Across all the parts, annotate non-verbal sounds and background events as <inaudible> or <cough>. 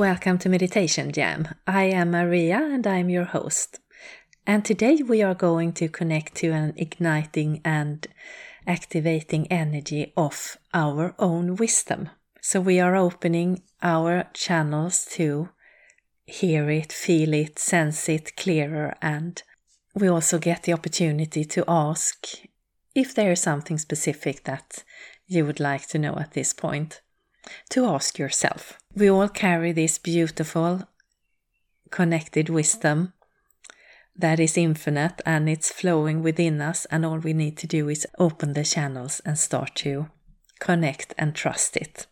Welcome to Meditation Jam. I am Maria and I'm your host. And today we are going to connect to an igniting and activating energy of our own wisdom. So we are opening our channels to hear it, feel it, sense it clearer, and we also get the opportunity to ask if there is something specific that you would like to know at this point to ask yourself. We all carry this beautiful, connected wisdom that is infinite and it's flowing within us, and all we need to do is open the channels and start to connect and trust it.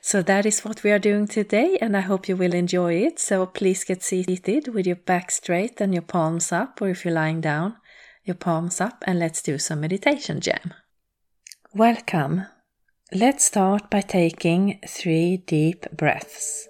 So that is what we are doing today, and I hope you will enjoy it. So please get seated with your back straight and your palms up, or if you're lying down, your palms up, and let's do some meditation jam. Welcome Let's start by taking three deep breaths.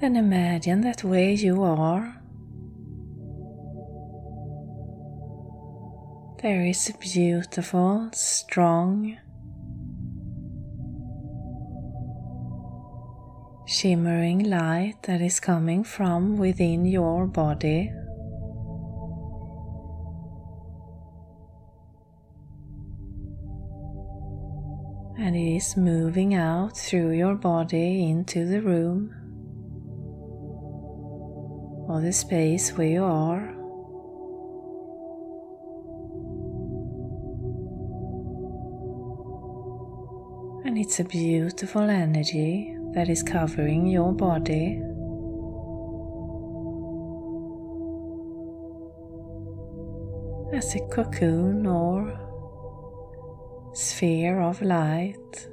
Then imagine that where you are, there is a beautiful, strong, shimmering light that is coming from within your body. And it is moving out through your body into the room or the space where you are. And it's a beautiful energy that is covering your body. As a cocoon or sphere of light.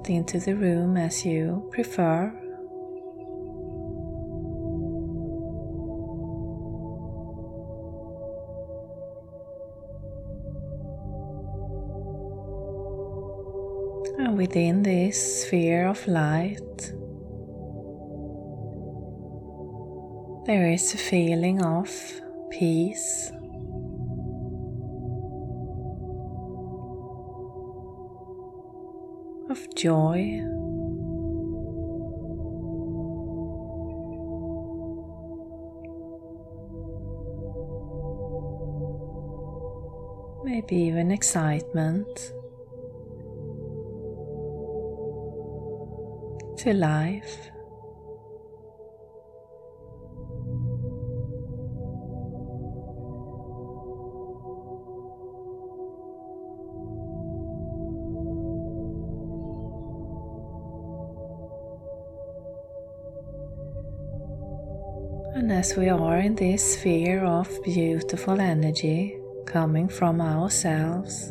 Out into the room as you prefer. And within this sphere of light, there is a feeling of peace. Joy. Maybe even excitement. to life. As we are in this sphere of beautiful energy coming from ourselves,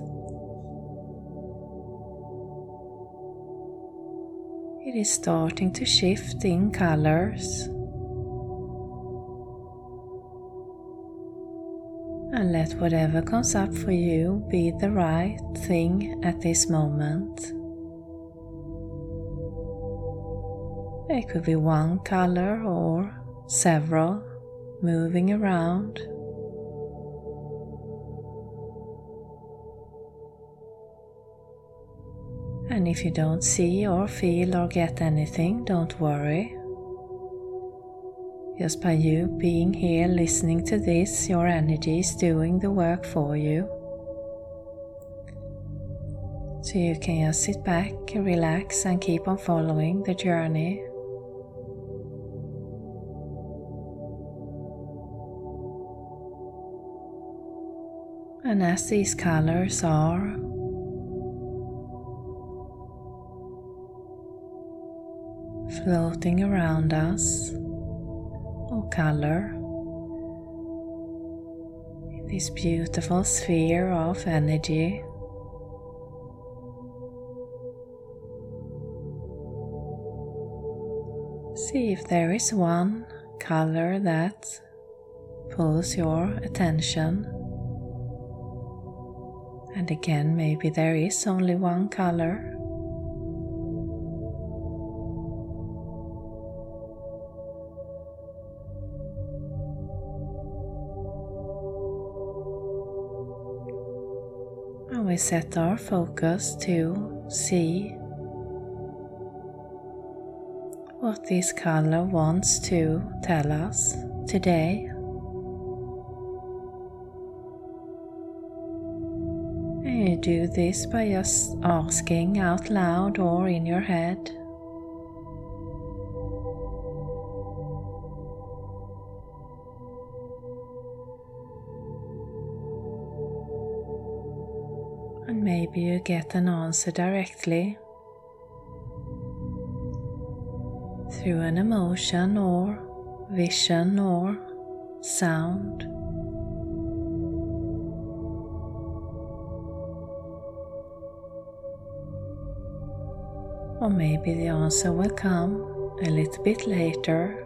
it is starting to shift in colors. And let whatever comes up for you be the right thing at this moment. It could be one color or several moving around. And if you don't see or feel or get anything, don't worry. Just by you being here listening to this, your energy is doing the work for you. So you can just sit back, relax, and keep on following the journey And as these colors are floating around us, or color, in this beautiful sphere of energy. See if there is one color that pulls your attention. And again, maybe there is only one color. And we set our focus to see what this color wants to tell us today. You do this by just asking out loud or in your head. And maybe you get an answer directly through an emotion or vision or sound. Or maybe the answer will come a little bit later.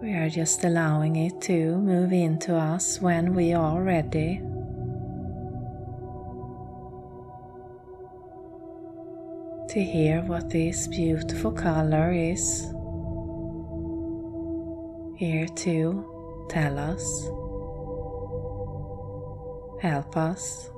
We are just allowing it to move into us when we are ready. To hear what this beautiful color is here to tell us, help us.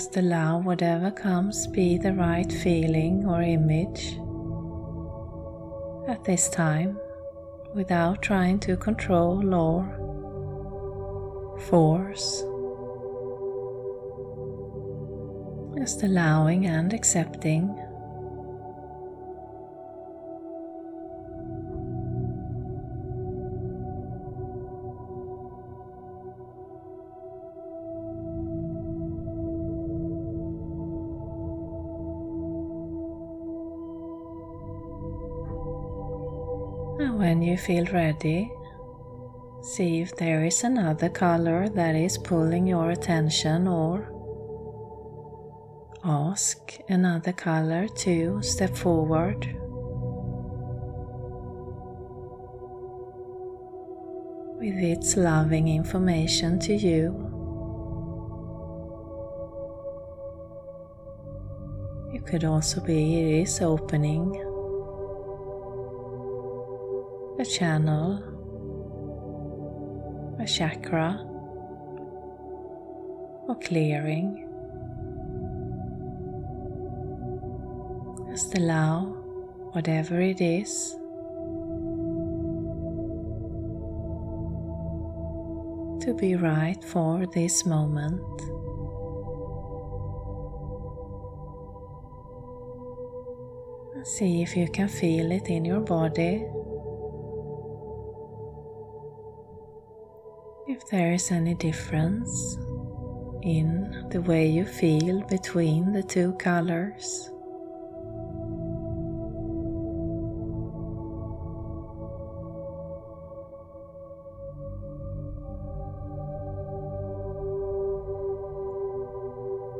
Just allow whatever comes be the right feeling or image at this time without trying to control or force. Just allowing and accepting feel ready, see if there is another color that is pulling your attention or ask another color to step forward. With its loving information to you. It could also be it is opening channel, a chakra, or clearing. just allow whatever it is to be right for this moment. And see if you can feel it in your body. If there is any difference in the way you feel between the two colors.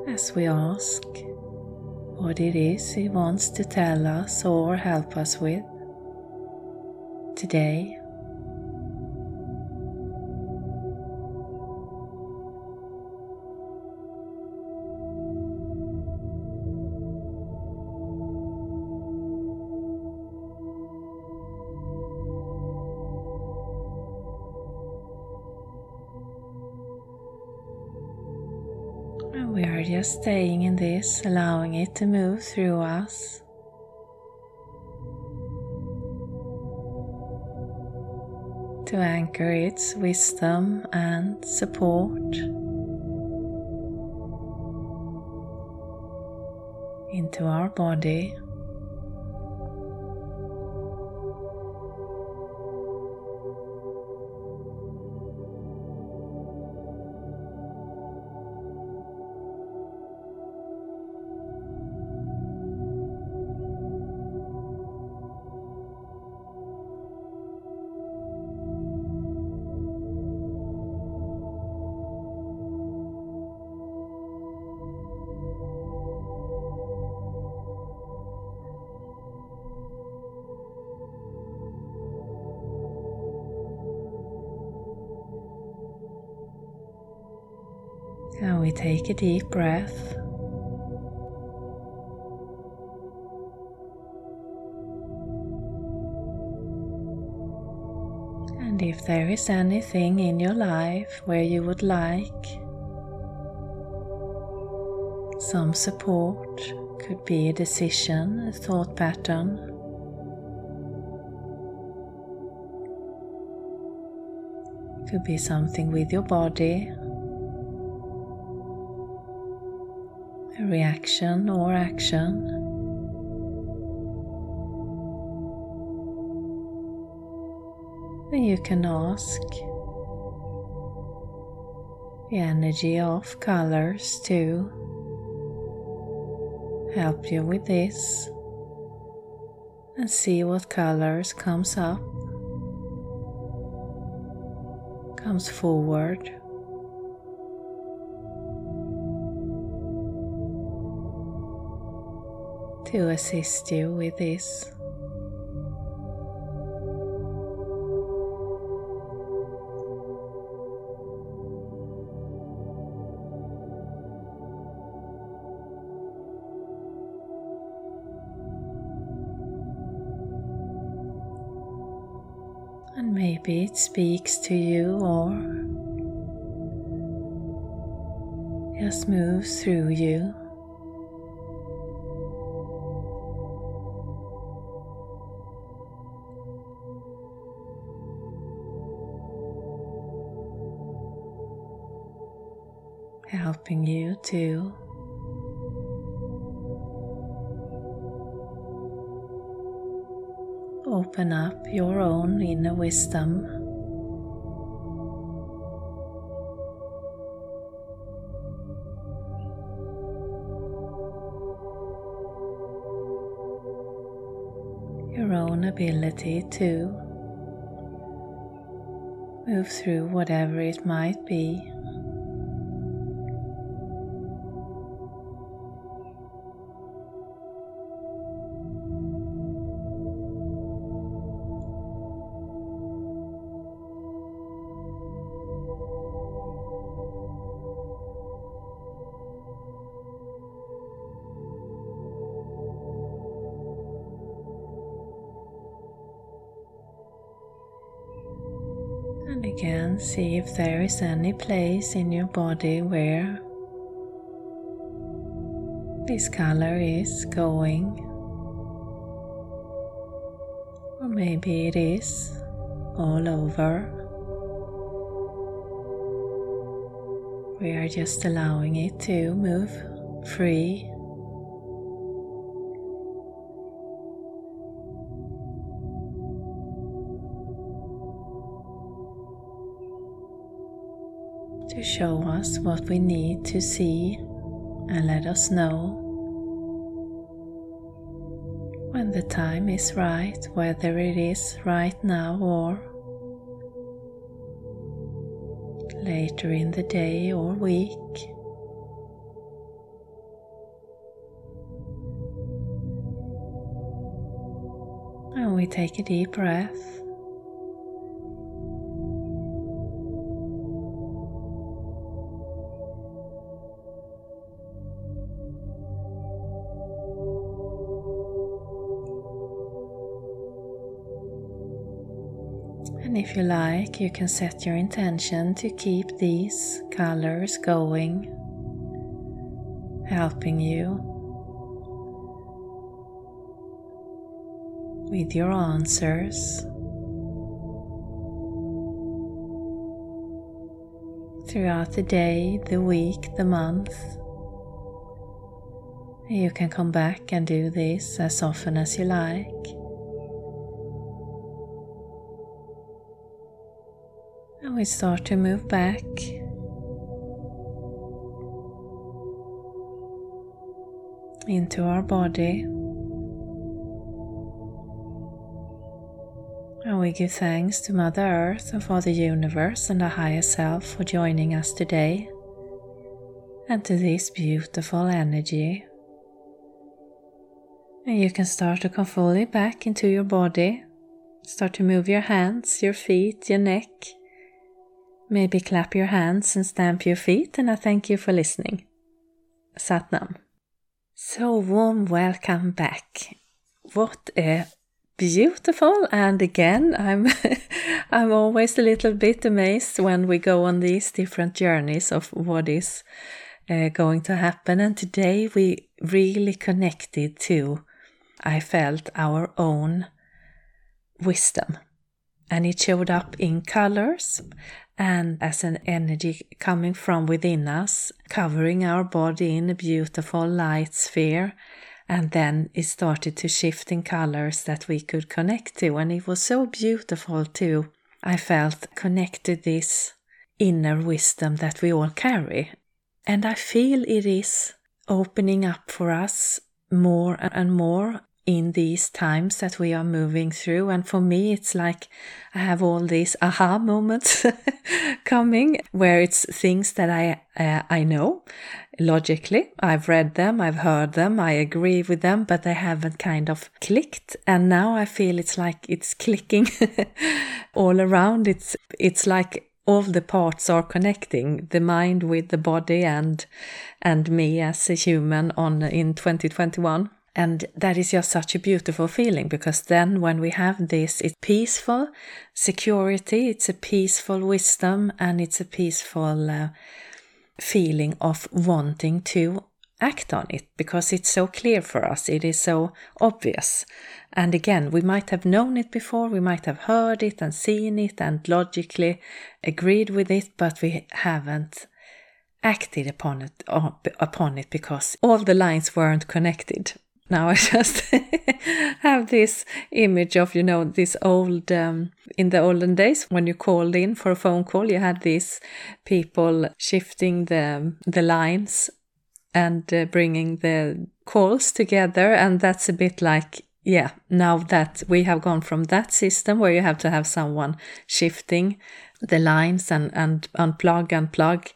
As we ask what it is He wants to tell us or help us with today. We are just staying in this, allowing it to move through us. To anchor its wisdom and support into our body. And we take a deep breath. And if there is anything in your life where you would like some support, could be a decision, a thought pattern. Could be something with your body, reaction or action. Then you can ask the energy of colors to help you with this and see what colors comes up comes forward to assist you with this. And maybe it speaks to you or just moves through you. Helping you to open up your own inner wisdom. Your own ability to move through whatever it might be. if there is any place in your body where this color is going, or maybe it is all over. We are just allowing it to move free To show us what we need to see and let us know when the time is right, whether it is right now or later in the day or week. And we take a deep breath. If you like, you can set your intention to keep these colors going, helping you with your answers. Throughout the day, the week, the month, you can come back and do this as often as you like. We start to move back. Into our body. And we give thanks to Mother Earth and for the universe and the higher self for joining us today and to this beautiful energy. And you can start to come fully back into your body. Start to move your hands, your feet, your neck. Maybe clap your hands and stamp your feet, and I thank you for listening. Satnam. So warm welcome back. What a beautiful and again I'm <laughs> I'm always a little bit amazed when we go on these different journeys of what is uh, going to happen and today we really connected to I felt our own wisdom and it showed up in colors and as an energy coming from within us, covering our body in a beautiful light sphere. And then it started to shift in colors that we could connect to. And it was so beautiful too. I felt connected this inner wisdom that we all carry. And I feel it is opening up for us more and more in these times that we are moving through. And for me, it's like I have all these aha <laughs> moments <laughs> coming where it's things that I, uh, I know logically. I've read them, I've heard them, I agree with them, but they haven't kind of clicked. And now I feel it's like it's clicking <laughs> all around. It's, it's like all the parts are connecting the mind with the body and and me as a human on in 2021 and that is just such a beautiful feeling because then when we have this, it's peaceful security, it's a peaceful wisdom, and it's a peaceful uh, feeling of wanting to act on it because it's so clear for us, it is so obvious. And again, we might have known it before, we might have heard it and seen it and logically agreed with it, but we haven't acted upon it upon it because all the lines weren't connected now I <laughs> just have this image of, you know, this old, um, in the olden days when you called in for a phone call, you had these people shifting the, the lines and uh, bringing the calls together. And that's a bit like, yeah, now that we have gone from that system where you have to have someone shifting the lines and, and unplug and plug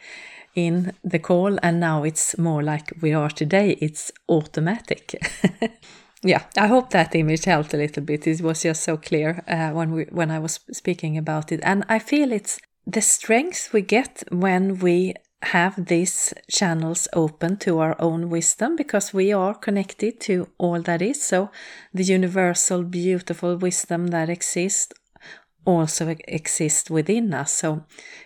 in the call and now it's more like we are today. It's automatic. <laughs> Yeah i hope that image helped a little bit. It was just so clear uh, when we when i was speaking about it. And i feel it's the strength we get when we have these channels open to our own wisdom because we are connected to all that is. So the universal beautiful wisdom that exists also exist within us. So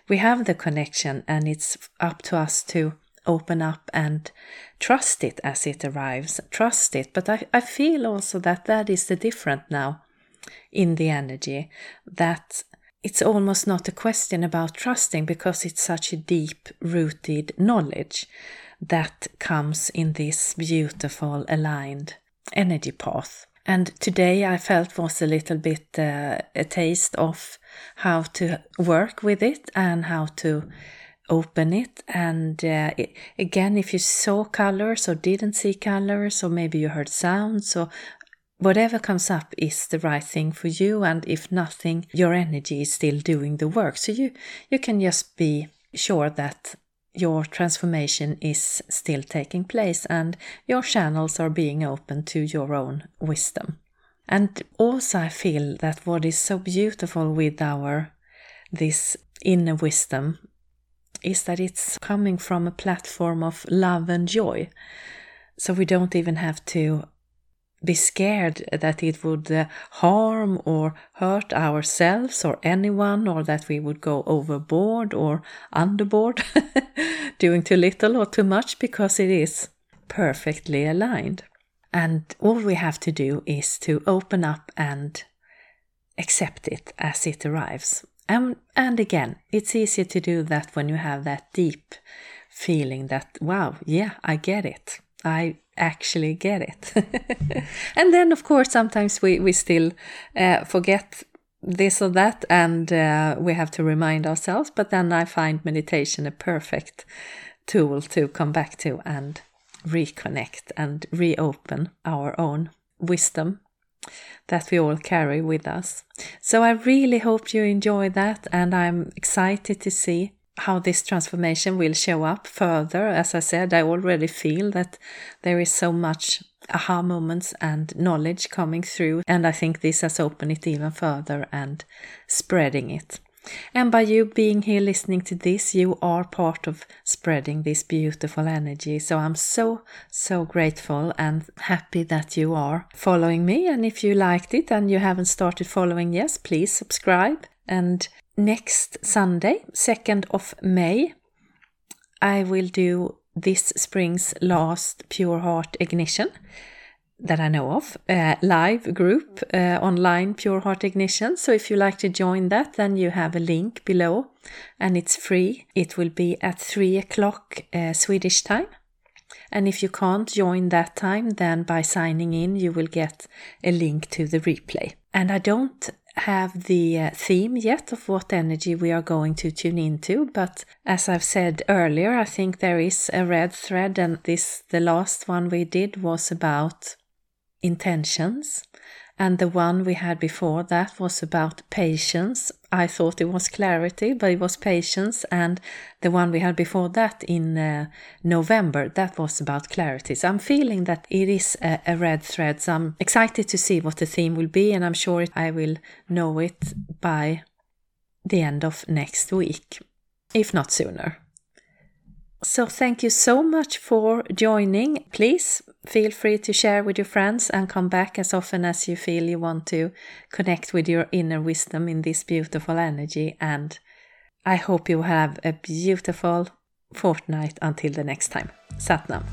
we have the connection, and it's up to us to open up and trust it as it arrives. Trust it. But I, I feel also that that is the different now. in the energy that it's almost not a question about trusting because it's such a deep rooted knowledge that comes in this beautiful aligned energy path. And today I felt was a little bit uh, a taste of how to work with it and how to open it. And uh, it, again, if you saw colors or didn't see colors, or maybe you heard sounds, or whatever comes up is the right thing for you. And if nothing, your energy is still doing the work. So you, you can just be sure that your transformation is still taking place and your channels are being open to your own wisdom. And also I feel that what is so beautiful with our this inner wisdom is that it's coming from a platform of love and joy. So we don't even have to be scared that it would uh, harm or hurt ourselves or anyone, or that we would go overboard or underboard, <laughs> doing too little or too much, because it is perfectly aligned. And all we have to do is to open up and accept it as it arrives. And, and again, it's easier to do that when you have that deep feeling that, wow, yeah, I get it. I actually get it. <laughs> and then, of course, sometimes we, we still uh, forget this or that and uh, we have to remind ourselves. But then I find meditation a perfect tool to come back to and reconnect and reopen our own wisdom that we all carry with us. So I really hope you enjoy that, and I'm excited to see how this transformation will show up further. As I said, I already feel that there is so much aha moments and knowledge coming through, and I think this has opened it even further and spreading it. And by you being here listening to this, you are part of spreading this beautiful energy. So I'm so, so grateful and happy that you are following me. And if you liked it and you haven't started following, yes, please subscribe. And next Sunday, 2nd of May, I will do this spring's last Pure Heart Ignition that I know of, uh, live group uh, online Pure Heart Ignition. So if you like to join that, then you have a link below and it's free. It will be at three o'clock uh, Swedish time. And if you can't join that time, then by signing in, you will get a link to the replay. And I don't have the uh, theme yet of what energy we are going to tune into, but as I've said earlier, I think there is a red thread, and this, the last one we did was about intentions. And the one we had before that was about patience. I thought it was clarity, but it was patience. And the one we had before that in uh, November, that was about clarity. So I'm feeling that it is a, a, red thread. So I'm excited to see what the theme will be, and I'm sure I will know it by the end of next week, if not sooner. So, thank you so much for joining. Please feel free to share with your friends and come back as often as you feel you want to connect with your inner wisdom in this beautiful energy. And I hope you have a beautiful fortnight until the next time. Satnam.